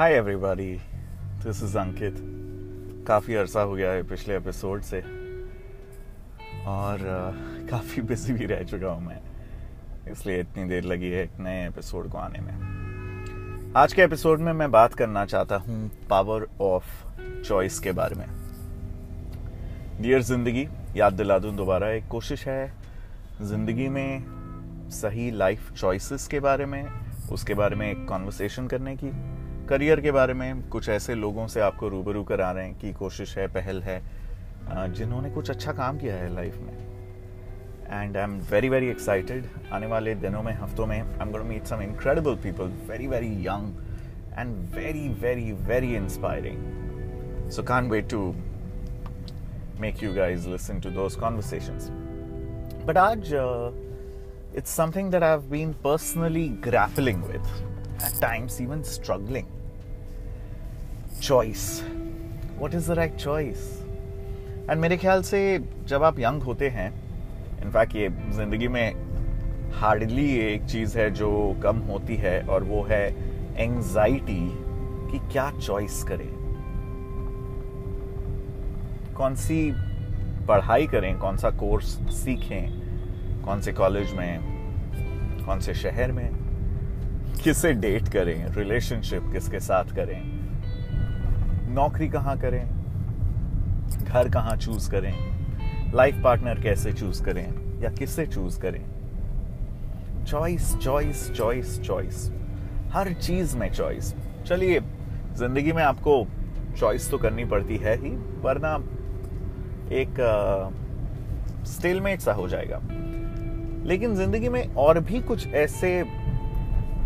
Hi everybody this is Ankit काफ़ी अरसा हो गया है पिछले एपिसोड से। और uh, काफ़ी बिज़ी भी रह चुका हूँ मैं। इसलिए इतनी देर लगी है एक नए एपिसोड को आने में। आज के एपिसोड में मैं बात करना चाहता हूँ पावर ऑफ़ चॉइस के बारे में। डियर ज़िंदगी याद दिला दूँ दोबारा एक कोशिश है ज़िंदगी में सही लाइफ चॉइसेस के बारे में उसके बारे में एक कॉन्वर्सेशन करने की। करियर के बारे में कुछ ऐसे लोगों से आपको रूबरू करा रहे हैं कि कोशिश है पहल है जिन्होंने कुछ अच्छा काम किया है लाइफ में and I am very very excited आने वाले दिनों में हफ्तों में I am meet some incredible people very very young and very very very inspiring so can't wait to make you guys listen to those conversations. But Aj, uh, it's something that I've been personally grappling with, at times even struggling. Choice. What is the right choice? And मेरे ख्याल से जब आप young होते हैं in fact ये ज़िंदगी में हार्डली एक चीज़ है जो कम होती है और वो है एंजाइटी कि क्या चॉइस करें कौन सी पढ़ाई करें, कौन सा कोर्स सीखें, कौन से कॉलेज में, कौन से शहर में, किसे डेट करें रिलेशनशिप किसके साथ करें नौकरी कहाँ करें? घर कहाँ चूज़ करें? लाइफ पार्टनर कैसे चूज़ करें? या किससे चूज़ करें? चॉइस चॉइस चॉइस चॉइस हर चीज़ में चॉइस चलिए, ज़िंदगी में आपको चॉइस तो करनी पड़ती है ही, वरना एक स्टेलमेट सा हो जाएगा। लेकिन ज़िंदगी में और भी कुछ ऐसे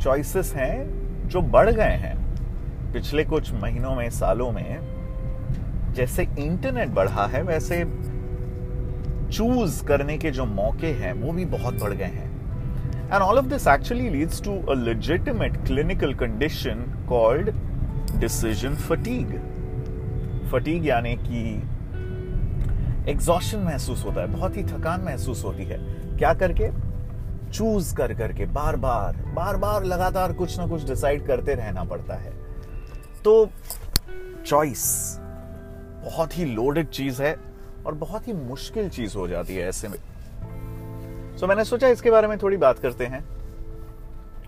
चॉइसेस हैं जो बढ़ गए हैं। पिछले कुछ महीनों में, सालों में, जैसे इंटरनेट बढ़ा है, वैसे चूज़ करने के जो मौके हैं, वो भी बहुत बढ़ गए हैं। And all of this actually leads to a legitimate clinical condition called decision fatigue fatigue यानी कि एग्जॉशन महसूस होता है, बहुत ही थकान महसूस होती है। क्या करके? चूज़ कर करके बार बार बार बार लगातार कुछ ना कुछ डिसाइड करते रहना पड़ता है। तो चॉइस बहुत ही लोडेड चीज़ है और बहुत ही मुश्किल चीज़ हो जाती है ऐसे में। सो so, मैंने सोचा इसके बारे में थोड़ी बात करते हैं।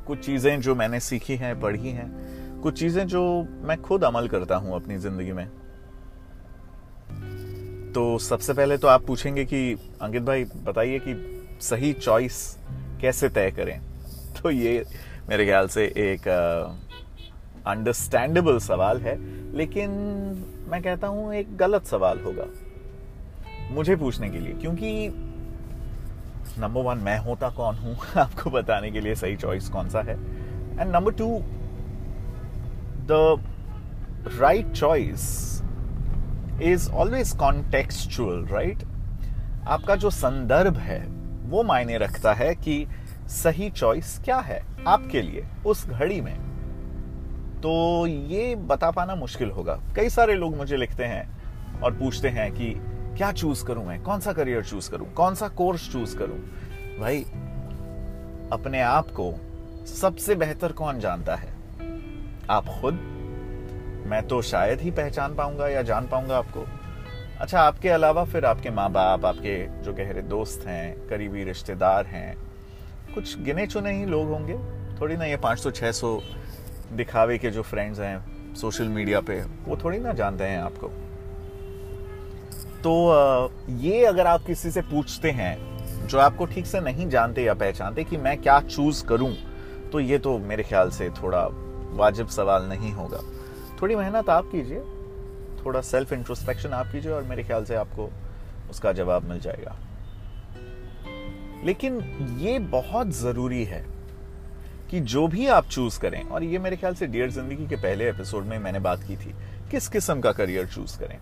कुछ चीज़ें जो मैंने सीखी हैं पढ़ी हैं कुछ चीज़ें जो मैं खुद अमल करता हूँ अपनी ज़िंदगी में। तो सबसे पहले तो आप पूछेंगे कि अंकित भाई बताइए कि सही चॉइस कैसे तय करें? तो ये मेरे ख्याल से एक अंडरस्टैंडेबल सवाल है, लेकिन मैं कहता हूँ एक गलत सवाल होगा मुझे पूछने के लिए, क्योंकि नंबर वन मैं होता कौन हूँ? आपको बताने के लिए सही चॉइस कौन सा है? And number two the right choice is always contextual right आपका जो संदर्भ है, वो मायने रखता है कि सही चॉइस क्या है आपके लिए, उस घड़ी में। तो ये बता पाना मुश्किल होगा। कई सारे लोग मुझे लिखते हैं और पूछते हैं कि, क्या चूज़ करूँ मैं? कौन सा करियर चूज़ करूँ? कौन सा कोर्स चूज़ करूँ? भाई, अपने आप को सबसे बेहतर कौन जानता है? आप खुद? मैं तो शायद ही पहचान पाऊँगा या जान पाऊँगा आपको। अच्छा आपके अलावा फिर आपके माँ बाप आपके जो गहरे दोस्त हैं, करीबी रिश्तेदार हैं, कुछ गिने चुने ही लोग होंगे? थोड़ी ना ये 500 600 दिखावे के जो फ्रेंड्स हैं सोशल मीडिया पे, वो थोड़ी ना जानते हैं आपको। तो ये अगर आप किसी से पूछते हैं, जो आपको ठीक से नहीं जानते या पहचानते कि मैं क्या चूज़ करूँ तो ये तो मेरे ख्याल से थोड़ा वाजिब सवाल नहीं होगा। थोड़ी मेहनत आप कीजिए, थोड़ा सेल्फ इंट्रोस्पेक्शन आप कीजिए और मेरे ख्याल से आपको उसका जवाब मिल जाएगा। लेकिन ये बहुत ज़रूरी है। कि जो भी आप चूज़ करें, और ये मेरे ख्याल से डियर ज़िंदगी के पहले एपिसोड में मैंने बात की थी, किस किस्म का करियर चूज़ करें?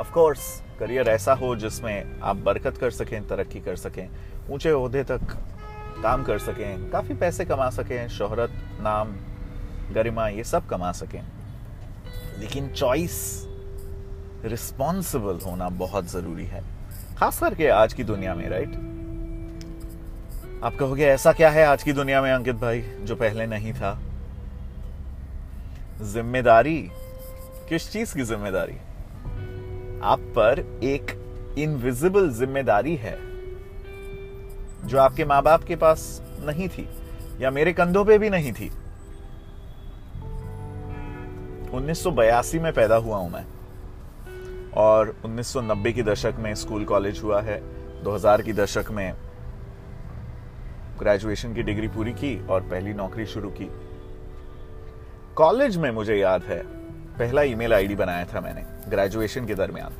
ऑफ़ कोर्स करियर ऐसा हो जिसमें आप बरकत कर सकें, तरक्की कर सकें, ऊँचे ओहदे तक काम कर सकें, काफ़ी पैसे कमा सकें, शोहरत, नाम, गरिमा, ये सब कमा सकें। लेकिन चॉइस रिस्पॉन्सिबल होना बहुत ज़रूरी है, खास करके आज की दुनिया में राइट आप कहोगे ऐसा क्या है आज की दुनिया में, अंकित भाई, जो पहले नहीं था? ज़िम्मेदारी? किस चीज़ की ज़िम्मेदारी? आप पर एक इनविजिबल ज़िम्मेदारी है, जो आपके माँ बाप के पास नहीं थी, या मेरे कंधों पे भी नहीं थी। 1982 में पैदा हुआ हूँ मैं, और 1990 की दशक में स्कूल कॉलेज हुआ है 2000 की दशक में ग्रेजुएशन की डिग्री पूरी की और पहली नौकरी शुरू की। कॉलेज में मुझे याद है, पहला ईमेल आईडी बनाया था मैंने ग्रेजुएशन के दरमियान।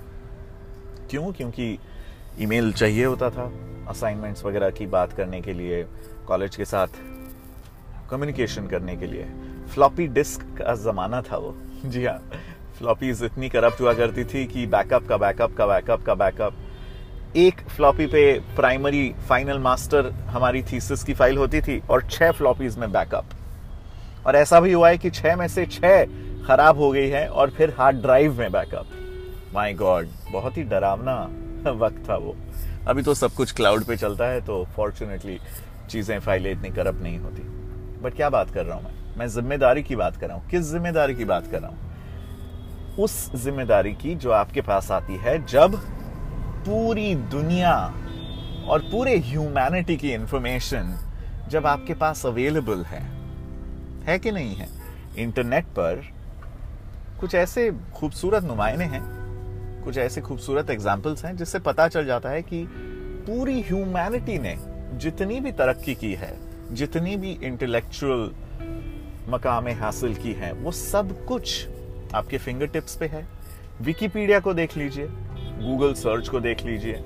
क्यों? क्योंकि ईमेल चाहिए होता था असाइनमेंट्स वगैरह की बात करने के लिए कॉलेज के साथ कम्युनिकेशन करने के लिए। फ्लॉपी डिस्क का जमाना था वो। जी हाँ फ्लॉपीज इतनी करप्ट हुआ करती थी कि बैकअप का बैकअप का बैकअप का बैकअप एक फ्लॉपी पे प्राइमरी फाइनल मास्टर हमारी थीसिस की फ़ाइल होती थी और छह फ्लॉपीज में बैकअप और ऐसा भी हुआ है कि छह में से छह खराब हो गई है और फिर हार्ड ड्राइव में बैकअप माय गॉड बहुत ही डरावना वक्त था वो। अभी तो सब कुछ क्लाउड पे चलता है तो फॉर्चुनेटली चीज़ें फाइलें इतनी करप्ट नहीं होती। बट क्या बात कर रहा हूँ मैं? मैं ज़िम्मेदारी की बात कर रहा हूँ। किस ज़िम्मेदारी की बात कर रहा हूँ? उस ज़िम्मेदारी की जो आपके पास आती है जब पूरी दुनिया और पूरे ह्यूमैनिटी की इंफॉर्मेशन जब आपके पास अवेलेबल है। है कि नहीं है? इंटरनेट पर कुछ ऐसे खूबसूरत नुमाइने हैं, कुछ ऐसे खूबसूरत एग्जाम्पल्स हैं जिससे पता चल जाता है कि पूरी ह्यूमैनिटी ने जितनी भी तरक्की की है, जितनी भी इंटेलेक्चुअल मकामें हासिल की हैं, वो सब कुछ आपके फिंगर टिप्स पे है। विकीपीडिया को देख लीजिए। गूगल सर्च को देख लीजिए।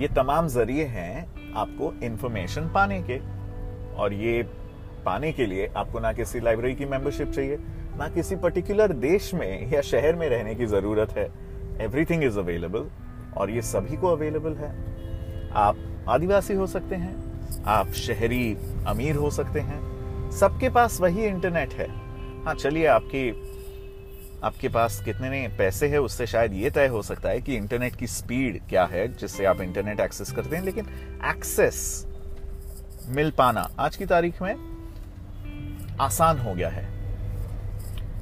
ये तमाम ज़रिए हैं आपको इंफॉर्मेशन पाने के। और ये पाने के लिए आपको ना किसी लाइब्रेरी की मेंबरशिप चाहिए, ना किसी पर्टिकुलर देश में या शहर में रहने की ज़रूरत है। एवरीथिंग इज़ अवेलेबल और ये सभी को अवेलेबल है। आप आदिवासी हो सकते हैं, आप शहरी अमीर हो सकते हैं, सबके पास वही इंटरनेट है। हाँ चलिए आपकी आपके पास कितने पैसे है, उससे शायद ये तय हो सकता है कि इंटरनेट की स्पीड क्या है, जिससे आप इंटरनेट एक्सेस करते हैं, लेकिन एक्सेस मिल पाना आज की तारीख में आसान हो गया है।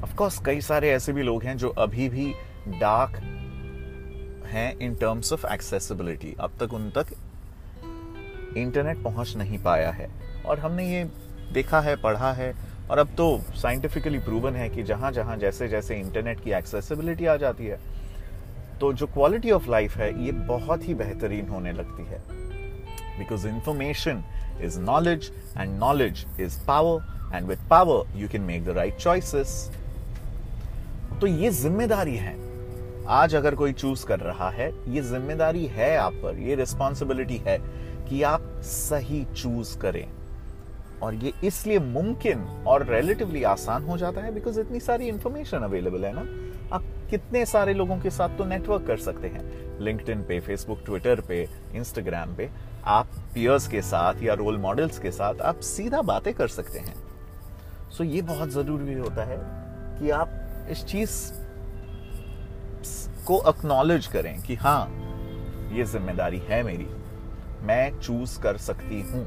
ऑफ़ कोर्स कई सारे ऐसे भी लोग हैं जो अभी भी डार्क हैं इन टर्म्स ऑफ़ एक्सेसिबिलिटी अब तक उन तक इंटरनेट पहुँच नहीं पाया है। और हमने ये देखा है, पढ़ा है और अब तो साइंटिफिकली प्रूवन है कि जहाँ जहाँ जैसे जैसे इंटरनेट की एक्सेसिबिलिटी आ जाती है तो जो क्वालिटी ऑफ़ लाइफ है, ये बहुत ही बेहतरीन होने लगती है। Because information is knowledge and knowledge is power and with power you can make the right choices तो ये ज़िम्मेदारी है। आज अगर कोई चूज़ कर रहा है, ये ज़िम्मेदारी है आप पर, ये रिस्पॉन्सिबिलिटी है कि आप सही चूज़ करें। और ये इसलिए मुमकिन और रिलेटिवली आसान हो जाता है बिकॉज़ इतनी सारी इंफॉर्मेशन अवेलेबल है ना। आप कितने सारे लोगों के साथ तो नेटवर्क कर सकते हैं। लिंक्डइन पे फेसबुक ट्विटर पे इंस्टाग्राम पे आप पियर्स के साथ या रोल मॉडल्स के साथ आप सीधा बातें कर सकते हैं। सो so, ये बहुत ज़रूरी होता है कि आप इस चीज़ को अक्नॉलेज करें कि हाँ ये ज़िम्मेदारी है मेरी। मैं चूज़ कर सकती हूँ।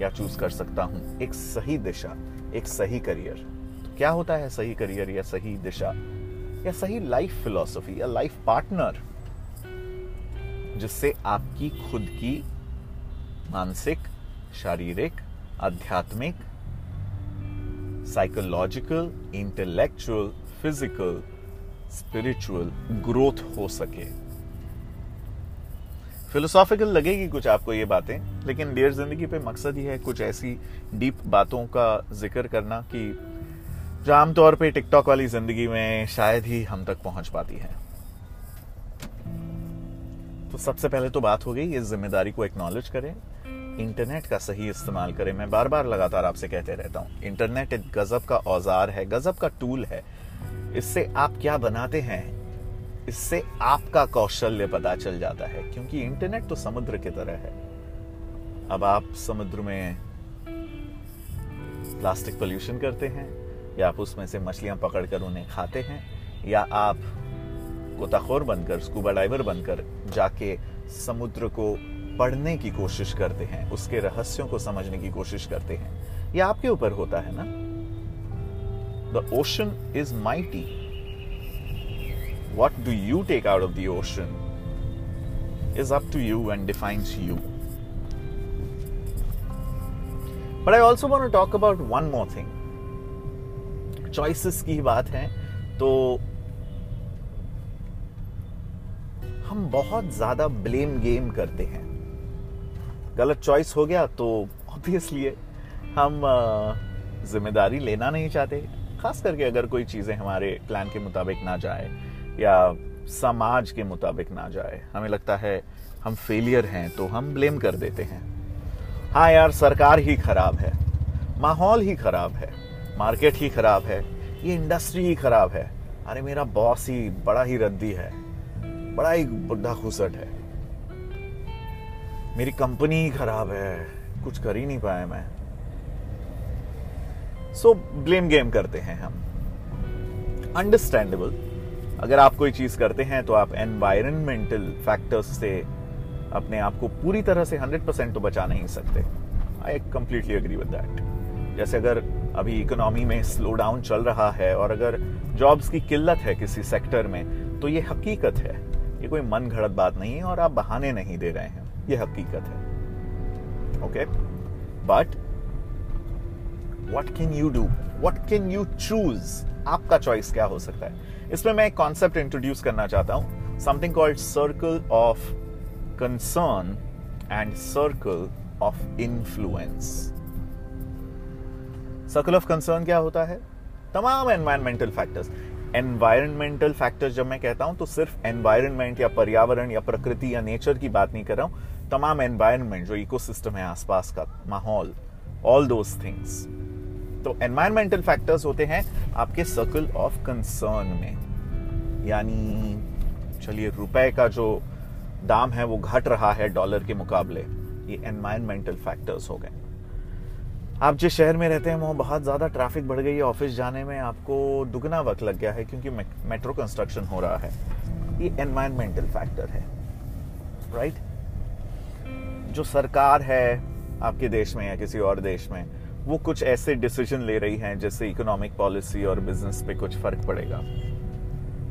या चूज़ कर सकता हूँ। एक सही दिशा, एक सही करियर तो क्या होता है सही करियर या सही दिशा? या सही लाइफ फिलॉसफी या लाइफ पार्टनर जिससे आपकी खुद की मानसिक, शारीरिक, आध्यात्मिक psychological intellectual physical spiritual growth हो सके। फिलोसॉफिकल लगेगी कुछ आपको ये बातें, लेकिन डियर ज़िंदगी पे मकसद ही है कुछ ऐसी डीप बातों का ज़िक्र करना कि जो आमतौर पे टिकटॉक वाली ज़िंदगी में शायद ही हम तक पहुँच पाती है। तो सबसे पहले तो बात हो गई, इस ज़िम्मेदारी को एक्नॉलेज करें। इंटरनेट का सही इस्तेमाल करें। मैं बार बार लगातार आपसे कहते रहता हूँ, इंटरनेट एक गजब का औज़ार है, गजब का टूल है। इससे आप क्या बनाते हैं? इससे आपका कौशल्य पता चल जाता है, क्योंकि इंटरनेट तो समुद्र की तरह है। अब आप समुद्र में प्लास्टिक पोल्यूशन करते हैं, या आप उसमें से मछलियाँ पकड़कर उन्हें खाते हैं, या आप गोताखोर बनकर स्कूबा डाइवर बनकर जाके समुद्र को पढ़ने की कोशिश करते हैं, उसके रहस्यों को समझने की कोशिश करते हैं। यह आपके ऊपर होता है ना? The ocean is mighty what do you take out of the ocean is up to you and defines you. But I also want to talk about one more thing. Choices की बात है तो हम बहुत ज़्यादा ब्लेम गेम करते हैं गलत चॉइस हो गया तो ऑब्वियसली हम ज़िम्मेदारी लेना नहीं चाहते खास करके अगर कोई चीज़ें हमारे प्लान के मुताबिक ना जाए या समाज के मुताबिक ना जाए। हमें लगता है हम फेलियर हैं तो हम ब्लेम कर देते हैं। हाँ यार, सरकार ही खराब है, माहौल ही खराब है मार्केट ही खराब है, ये इंडस्ट्री ही खराब है। अरे मेरा बॉस ही बड़ा ही रद्दी है, बड़ा ही बुढ़ा खुसट है। मेरी कंपनी ही खराब है, कुछ कर ही नहीं पाया मैं। सो ब्लेम गेम करते हैं हम। अंडरस्टैंडेबल अगर आप कोई चीज़ करते हैं तो आप एनवायरमेंटल फैक्टर्स से अपने आप को पूरी तरह से 100 परसेंट तो बचा नहीं सकते। I completely agree with that जैसे अगर अभी इकोनॉमी में स्लो डाउन चल रहा है और अगर जॉब्स की किल्लत है किसी सेक्टर में तो ये हकीकत है ये कोई मन घड़त बात नहीं है और आप बहाने नहीं दे रहे हैं। ये हकीकत है। Okay but what can you do what can you choose आपका चॉइस क्या हो सकता है? इसमें मैं एक कॉन्सेप्ट इंट्रोड्यूस करना चाहता हूँ। Something called circle of concern and circle of influence circle of concern क्या होता है? तमाम एनवायरमेंटल फैक्टर्स एनवायरमेंटल फैक्टर्स जब मैं कहता हूँ तो सिर्फ़ एनवायरमेंट या पर्यावरण या प्रकृति या नेचर की बात नहीं कर रहा हूँ। तमाम एनवायरमेंट जो इकोसिस्टम है, आसपास का, माहौल ऑल दोज थिंग्स तो एनवायरमेंटल फैक्टर्स होते हैं आपके सर्कल ऑफ़ कंसर्न में। यानी, चलिए, रुपए का जो दाम है, वो घट रहा है डॉलर के मुकाबले। ये एनवायरमेंटल फैक्टर्स हो गए। आप जिस शहर में रहते हैं, वहाँ बहुत ज़्यादा ट्रैफ़िक बढ़ गई है। ऑफ़िस जाने में आपको दुगना वक्त लग गया है, क्योंकि मेट्रो कंस्ट्रक्शन हो रहा है। ये एनवायरमेंटल फैक्टर है। Right right? जो सरकार है आपके देश में या किसी और देश में वो कुछ ऐसे डिसीज़न ले रही हैं जिससे इकोनॉमिक पॉलिसी और बिज़नेस पे कुछ फ़र्क पड़ेगा।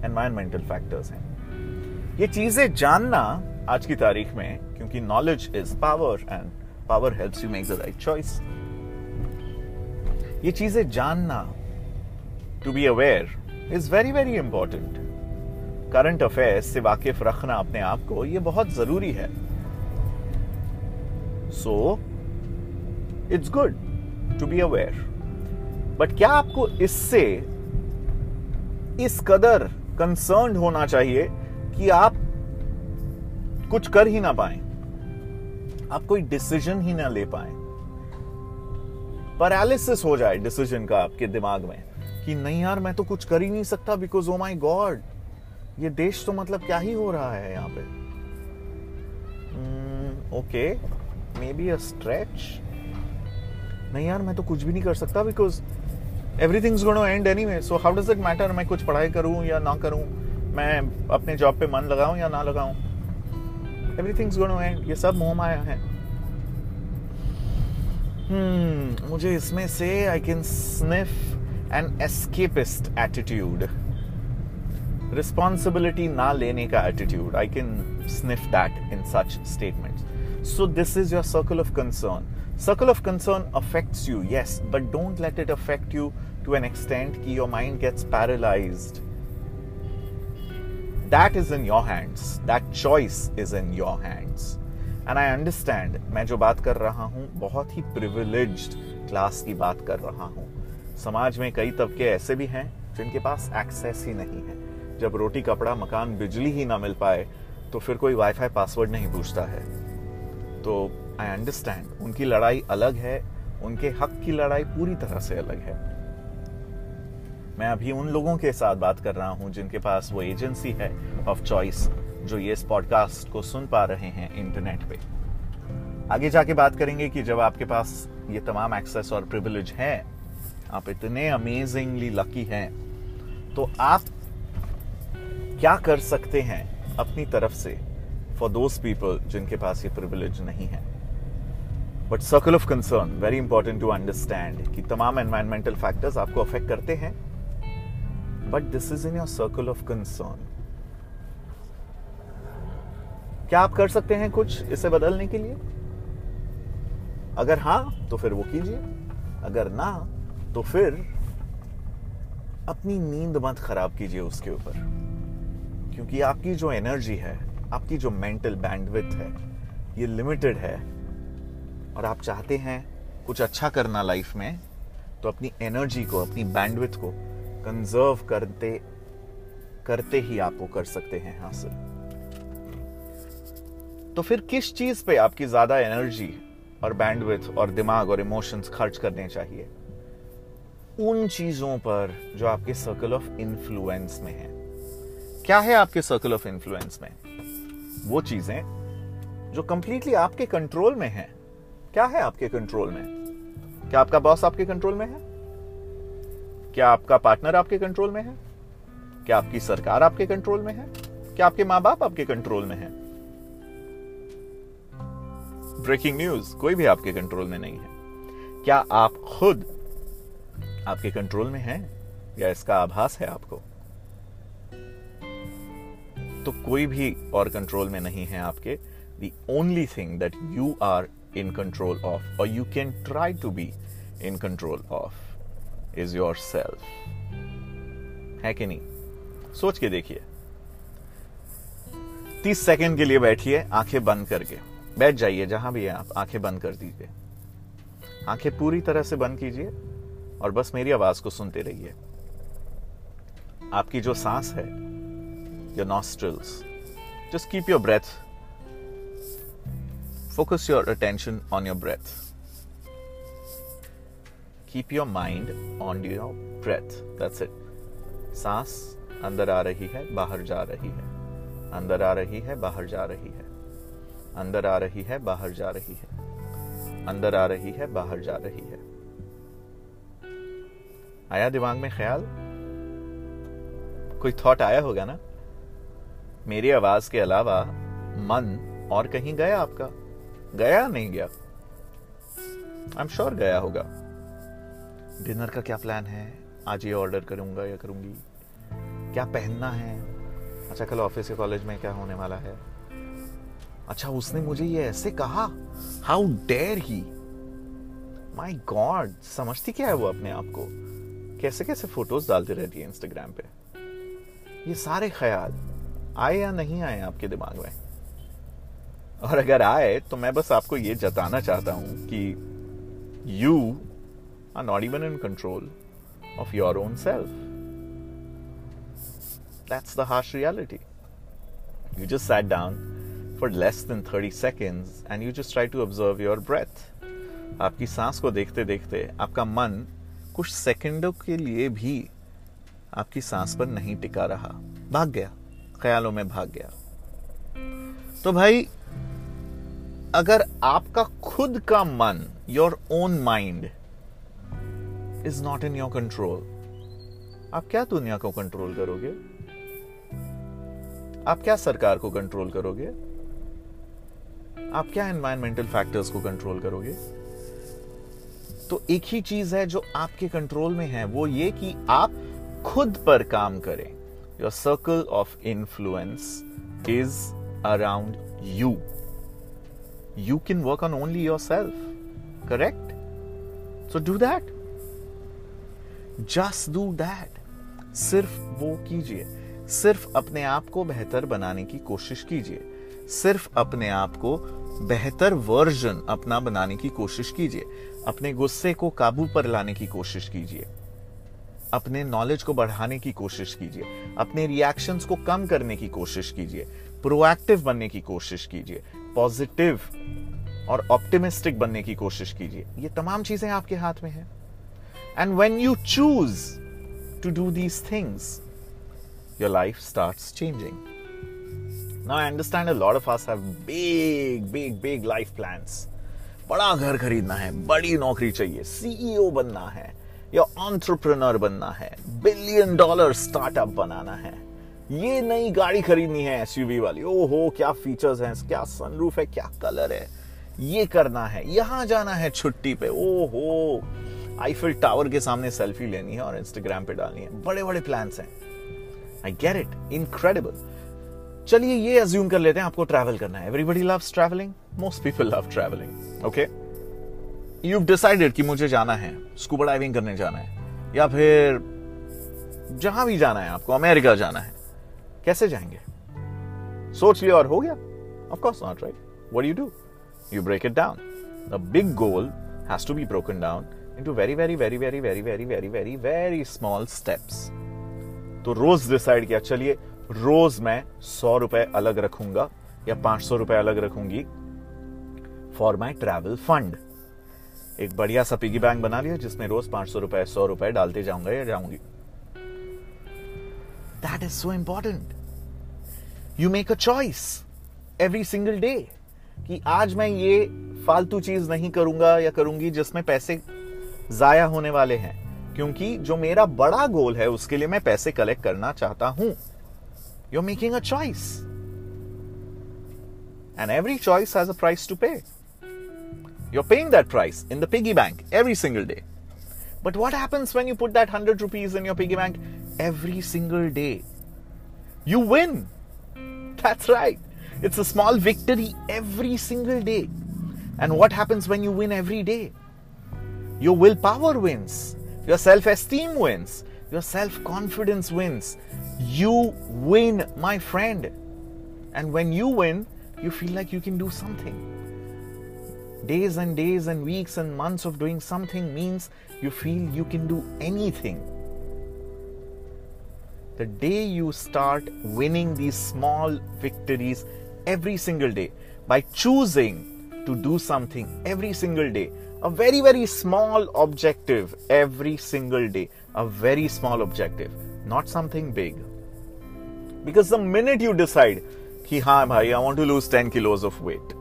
एनवायरमेंटल फैक्टर्स हैं। ये चीज़ें जानना आज की तारीख में, क्योंकि knowledge is power and power helps you make the right choice ये चीज़ें जानना to be aware is very very important current affairs से वाकिफ रखना अपने आप को, ये बहुत ज़रूरी है। So it's good to be aware but क्या आपको इससे, इस कदर कंसर्न होना चाहिए कि आप कुछ कर ही ना पाए? आप कोई डिसीज़न ही ना ले पाए। पैरालिसिस हो जाए डिसीज़न का आपके दिमाग में कि नहीं यार, मैं तो कुछ कर ही नहीं सकता बिकॉज़ ओ माई गॉड ये देश तो मतलब क्या ही हो रहा है यहाँ पे? Okay may be a stretch नहीं यार मैं तो कुछ भी नहीं कर सकता because everything's gonna and anyway so how does it matter मैं कुछ पढ़ाई करूँ या ना करूँ? मैं अपने जॉब पे मन लगाऊँ या ना लगाऊँ? एवरीथिंग्स गोनो एंड ये सब मोह माया है। Hmm, मुझे इसमें से I can sniff an escapist attitude responsibility ना लेने का attitude I can sniff that in such statement so this is your circle of concern circle of concern affects you yes but don't let it affect you to an extent की your mind gets paralyse that is in your hands that choice is in your hands and I understand मैं जो बात कर रहा हूँ, बहुत ही privilege class की बात कर रहा हूँ। समाज में कई तबके ऐसे भी हैं जिनके पास एक्सेस ही नहीं है। जब रोटी, कपड़ा, मकान, बिजली ही ना मिल पाए तो फिर कोई वाई फाई पासवर्ड नहीं पूछता है। तो आई अंडरस्टैंड उनकी लड़ाई अलग है, उनके हक की लड़ाई पूरी तरह से अलग है। मैं अभी उन लोगों के साथ बात कर रहा हूँ जिनके पास वो एजेंसी है ऑफ़ चॉइस जो ये इस पॉडकास्ट को सुन पा रहे हैं इंटरनेट पे। आगे जाके बात करेंगे कि जब आपके पास ये तमाम एक्सेस और प्रिविलेज है, आप इतने अमेजिंगली लकी हैं तो आप क्या कर सकते हैं अपनी तरफ़ से फॉर दोज पीपल जिनके पास ये प्रिविलेज नहीं है? But circle of concern very important to understand कि तमाम एनवायरमेंटल फैक्टर्स आपको अफेक्ट करते हैं। But this is in your circle of concern क्या आप कर सकते हैं कुछ इसे बदलने के लिए? अगर हाँ तो फिर वो कीजिए। अगर ना तो फिर अपनी नींद मत खराब कीजिए उसके ऊपर। क्योंकि आपकी जो एनर्जी है, आपकी जो मेंटल बैंडविथ है, ये लिमिटेड है। और आप चाहते हैं कुछ अच्छा करना लाइफ में तो अपनी एनर्जी को, अपनी बैंडविथ को कंजर्व करते करते ही आप वो कर सकते हैं हासिल। तो फिर किस चीज़ पे आपकी ज़्यादा एनर्जी और बैंडविथ और दिमाग और इमोशंस खर्च करने चाहिए? उन चीज़ों पर जो आपके सर्कल ऑफ़ इन्फ्लुएंस में है। क्या है आपके सर्कल ऑफ़ इन्फ्लुएंस में? वो चीज़ें जो कंप्लीटली आपके कंट्रोल में है। क्या है आपके कंट्रोल में? क्या आपका बॉस आपके कंट्रोल में है? क्या आपका पार्टनर आपके कंट्रोल में है? क्या आपकी सरकार आपके कंट्रोल में है? क्या आपके माँ बाप आपके कंट्रोल में है? ब्रेकिंग न्यूज़ कोई भी आपके कंट्रोल में नहीं है। क्या आप खुद आपके कंट्रोल में है? या इसका आभास है आपको? तो कोई भी और कंट्रोल में नहीं है आपके। The only thing that you are control of और you can try to be in control of is yourself है कि नहीं? सोच के देखिए। तीस सेकेंड के लिए बैठिए, आँखें बंद करके। बैठ जाइए, जहाँ भी है आप, आँखें बंद कर दीजिए। आँखें पूरी तरह से बंद कीजिए, और बस मेरी आवाज़ को सुनते रहिए। आपकी जो सांस है your nostrils just keep your breath focus your attention on your breath keep your mind on your breath that's it सांस अंदर आ रही है, बाहर जा रही है। अंदर आ रही है, बाहर जा रही है। अंदर आ रही है, बाहर जा रही है। अंदर आ रही है, बाहर जा रही है। आया दिमाग में ख्याल? कोई थॉट आया होगा ना? मेरी आवाज़ के अलावा मन और कहीं गया आपका? गया नहीं गया? आई एम श्योर गया होगा। डिनर का क्या प्लान है? आज ये ऑर्डर करूँगा, या करूँगी। क्या पहनना है? अच्छा कल ऑफ़िस या कॉलेज में क्या होने वाला है? अच्छा उसने मुझे ये ऐसे कहा। How dare he my god समझती क्या है वो अपने आप को? कैसे कैसे फ़ोटोज़ डालती रहती है इंस्टाग्राम पे? ये सारे ख्याल आए या नहीं आए आपके दिमाग में? और अगर आए तो मैं बस आपको ये जताना चाहता हूँ कि you are not even in control of your own self that's the harsh reality you just sat down for less than thirty seconds and you just try to observe your breath आपकी सांस को देखते देखते आपका मन कुछ सेकंडों के लिए भी आपकी सांस पर नहीं टिका रहा। भाग गया। ख्यालों में भाग गया। तो भाई अगर आपका खुद का मन your own mind is not in your control आप क्या दुनिया को कंट्रोल करोगे? आप क्या सरकार को कंट्रोल करोगे? आप क्या एनवायरमेंटल फैक्टर्स को कंट्रोल करोगे? तो एक ही चीज़ है जो आपके कंट्रोल में है, वो ये कि आप खुद पर काम करें। Your circle of influence is around you can work on only yourself correct so do that just do that सिर्फ़ वो कीजिए। सिर्फ़ अपने आप को बेहतर बनाने की कोशिश कीजिए। सिर्फ़ अपने आप को बेहतर वर्जन अपना बनाने की कोशिश कीजिए। अपने गुस्से को काबू पर लाने की कोशिश कीजिए। अपने नॉलेज को बढ़ाने की कोशिश कीजिए। अपने रिएक्शंस को कम करने की कोशिश कीजिए। प्रोएक्टिव बनने की कोशिश कीजिए। पॉजिटिव और ऑप्टिमिस्टिक बनने की कोशिश कीजिए। ये तमाम चीज़ें आपके हाथ में है। And when you choose to do these things your life start changing now I understand a lot of us have big, big, big life plans. बड़ा घर खरीदना है बड़ी नौकरी चाहिए सीईओ e बनना है या ऑन्ट्रप्रनर बनना है बिलियन डॉलर स्टार्टअप बनाना है। ये नई गाड़ी खरीदनी है एसयूवी वाली। ओहो, क्या फीचर्स हैं, क्या सनरूफ है, क्या कलर है। ये करना है, यहाँ जाना है छुट्टी पे। ओ ओहो आईफिल टावर के सामने सेल्फी लेनी है और इंस्टाग्राम पे डालनी है। बड़े बड़े प्लान्स हैं। आई गेट इट इनक्रेडिबल चलिए, ये अज्यूम कर लेते हैं, आपको ट्रैवल करना है। Everybody loves travelling most people love travelling okay you decided कि मुझे जाना है स्कूबा डाइविंग करने जाना है, या फिर जहाँ भी जाना है आपको, अमेरिका जाना है। कैसे जाएँगे? सोच लिया और हो गया। Of course not right what you do you break it down the big goal has to be broken down into very very very very very very very very very small steps तो रोज decide किया, चलिए, रोज मैं सौ रुपए अलग रखूँगा या पाँच सौ रुपए अलग रखूँगी फॉर माई ट्रैवल फंड एक बढ़िया सा पिगी बैंक बना लिया जिसमें रोज पाँच सौ रुपए सौ रुपए डालते जाऊँगा या जाऊँगी। That is so important you make a choice every single day कि आज मैं ये फालतू चीज़ नहीं करूँगा या करूँगी जिसमें पैसे जाया होने वाले हैं। क्योंकि जो मेरा बड़ा गोल है, उसके लिए मैं पैसे कलेक्ट करना चाहता हूँ। You are making a choice and every choice has a price to pay You're paying that price in the piggy bank every single day. But what happens when you put that 100 rupees in your piggy bank? Every single day? You win. That's right. It's a small victory every single day. And what happens when you win every day? Your willpower wins, your self esteem wins, your self confidence wins. You win, my friend. And when you win, you feel like you can do something days and days and weeks and months of doing something means you feel you can do anything The day you start winning these small victories every single day by choosing to do something every single day, a very, very small objective every single day, a very small objective, not something big. Because the minute you decide, कि हाँ भाई I want to lose 10 kilos of weight,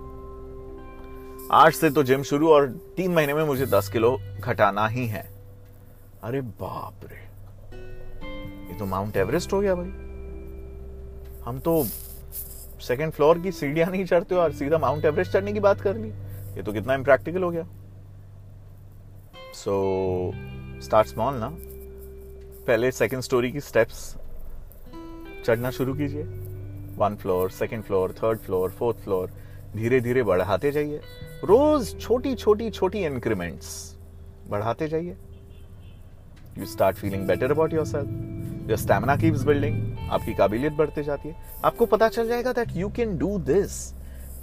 आज से तो gym शुरू और तीन महीने में मुझे दस किलो घटाना ही है अरे बाप रे ये तो माउंट एवरेस्ट हो गया भाई। हम तो सेकंड फ्लोर की सीढ़ियाँ नहीं चढ़ते और सीधा माउंट एवरेस्ट चढ़ने की बात कर ली। ये तो कितना इम्प्रैक्टिकल हो गया। सो स्टार्ट स्मॉल ना। पहले सेकंड स्टोरी की स्टेप्स चढ़ना शुरू कीजिए। One floor second floor third floor fourth floor धीरे धीरे बढ़ाते जाइए। रोज छोटी छोटी छोटी इंक्रीमेंट्स बढ़ाते जाइए। You start feeling better about yourself your stamina keeps building आपकी काबिलियत बढ़ते जाती है। आपको पता चल जाएगा that you can do this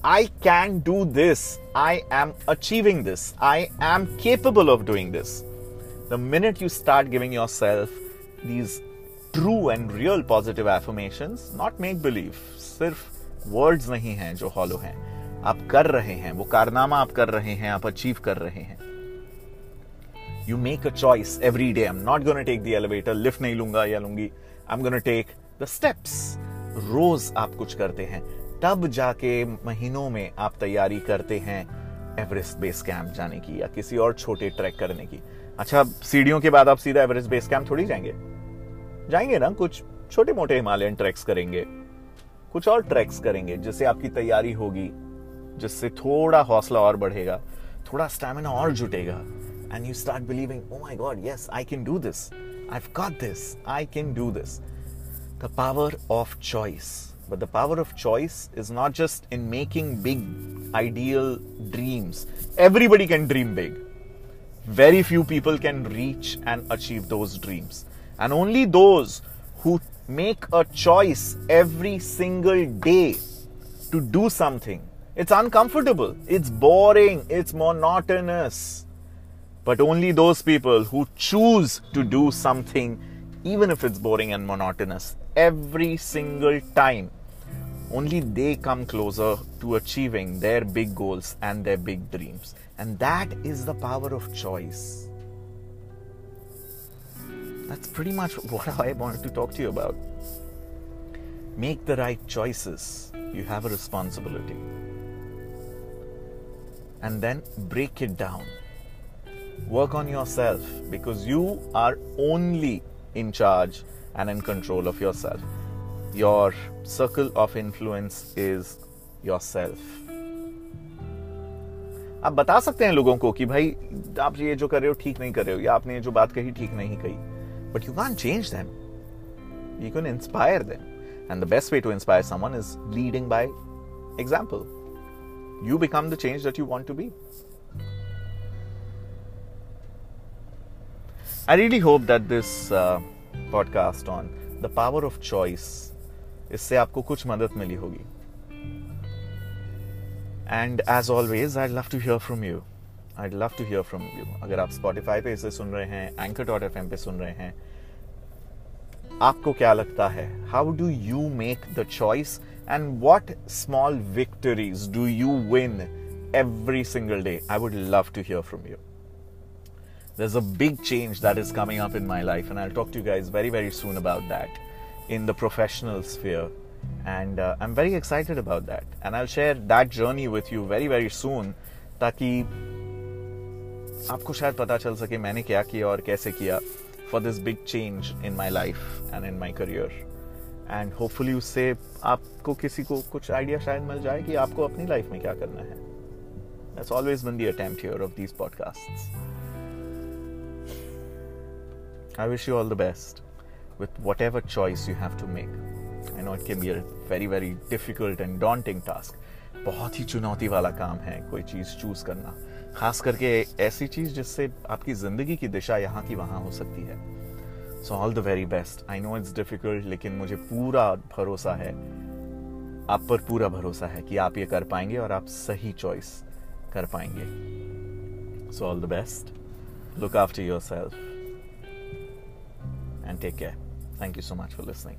I can do this I am achieving this I am capable of doing this the minute you start giving yourself these true and real positive affirmation not make believe सिर्फ़ words नहीं हैं जो hollow हैं आप कर रहे हैं, वो कारनामा आप कर रहे हैं, आप अचीव कर रहे हैं। You make a choice every day I am not gonna take the elevator lift नहीं लूँगा या लूँगी I am gonna take the steps रोज आप कुछ करते हैं तब जाके महीनों में आप तैयारी करते हैं एवरेस्ट बेस कैंप जाने की या किसी और छोटे ट्रैक करने की अच्छा सीढ़ियों के बाद आप सीधा एवरेस्ट बेस कैंप थोड़ी जाएँगे जाएँगे ना कुछ छोटे मोटे हिमालयन ट्रैक्स करेंगे। कुछ और ट्रैक्स करेंगे, जिससे आपकी तैयारी होगी, जिससे थोड़ा हौसला और बढ़ेगा, थोड़ा स्टैमिना और जुटेगा। and you start believing, oh my God, yes, I can do this. I've got this. I can do this. The power of choice. But the power of choice is not just in making big ideal dreams. Everybody can dream big. Very few people can reach and achieve those dreams. And only those who make a choice every single day to do something. It's uncomfortable, it's boring, it's monotonous but only those people who choose to do something, even if it's boring and monotonous, every single time, only they come closer to achieving their big goals and their big dreams. And that is the power of choice. That's pretty much what I wanted to talk to you about. Make the right choices. You have a responsibility and then break it down. Work on yourself because you are only in charge and in control of yourself. Your circle of influence is yourself. आप बता सकते हैं लोगों को कि भाई आप ये जो कर रहे हो ठीक नहीं कर रहे हो या आपने जो बात कही ठीक नहीं कही but you can change them you can inspire them and the best way to inspire someone is leading by example you become the change that you want to be. I really hope that this uh, podcast on the power of choice इससे आपको कुछ मदद मिली होगी। And as always I love to hear from you I love to hear from you अगर आप Spotify पे इसे सुन रहे हैं एंकर डॉट एफ़ पे सुन रहे हैं आपको क्या लगता है? How do you make the choice and what small victories do you win every single day? I would love to hear from you. There's a big change that is coming up in my life, and I'll talk to you guys very, very soon about that in the professional sphere. And uh, I'm very excited about that. And I'll share that journey with you very, very soon ताकि आपको शायद पता चल सके मैंने क्या किया और कैसे किया for this big change in my life and in my career and hopefully उससे आपको किसी को कुछ आइडिया शायद मिल जाए कि आपको अपनी लाइफ में क्या करना है That's always been the attempt here of these podcasts. I wish you all the best with whatever choice you have to make. I know it can be a very, very difficult and daunting task. बहुत ही चुनौती वाला काम है कोई चीज़ choose करना। खास करके ऐसी चीज़ जिससे आपकी ज़िंदगी की दिशा यहाँ की वहाँ हो सकती है। So all the very best I know it's difficult लेकिन मुझे पूरा भरोसा है। आप पर पूरा भरोसा है कि आप ये कर पाएँगे और आप सही चॉइस कर पाएँगे। So all the best look after yourself and take care. Thank you so much for listening.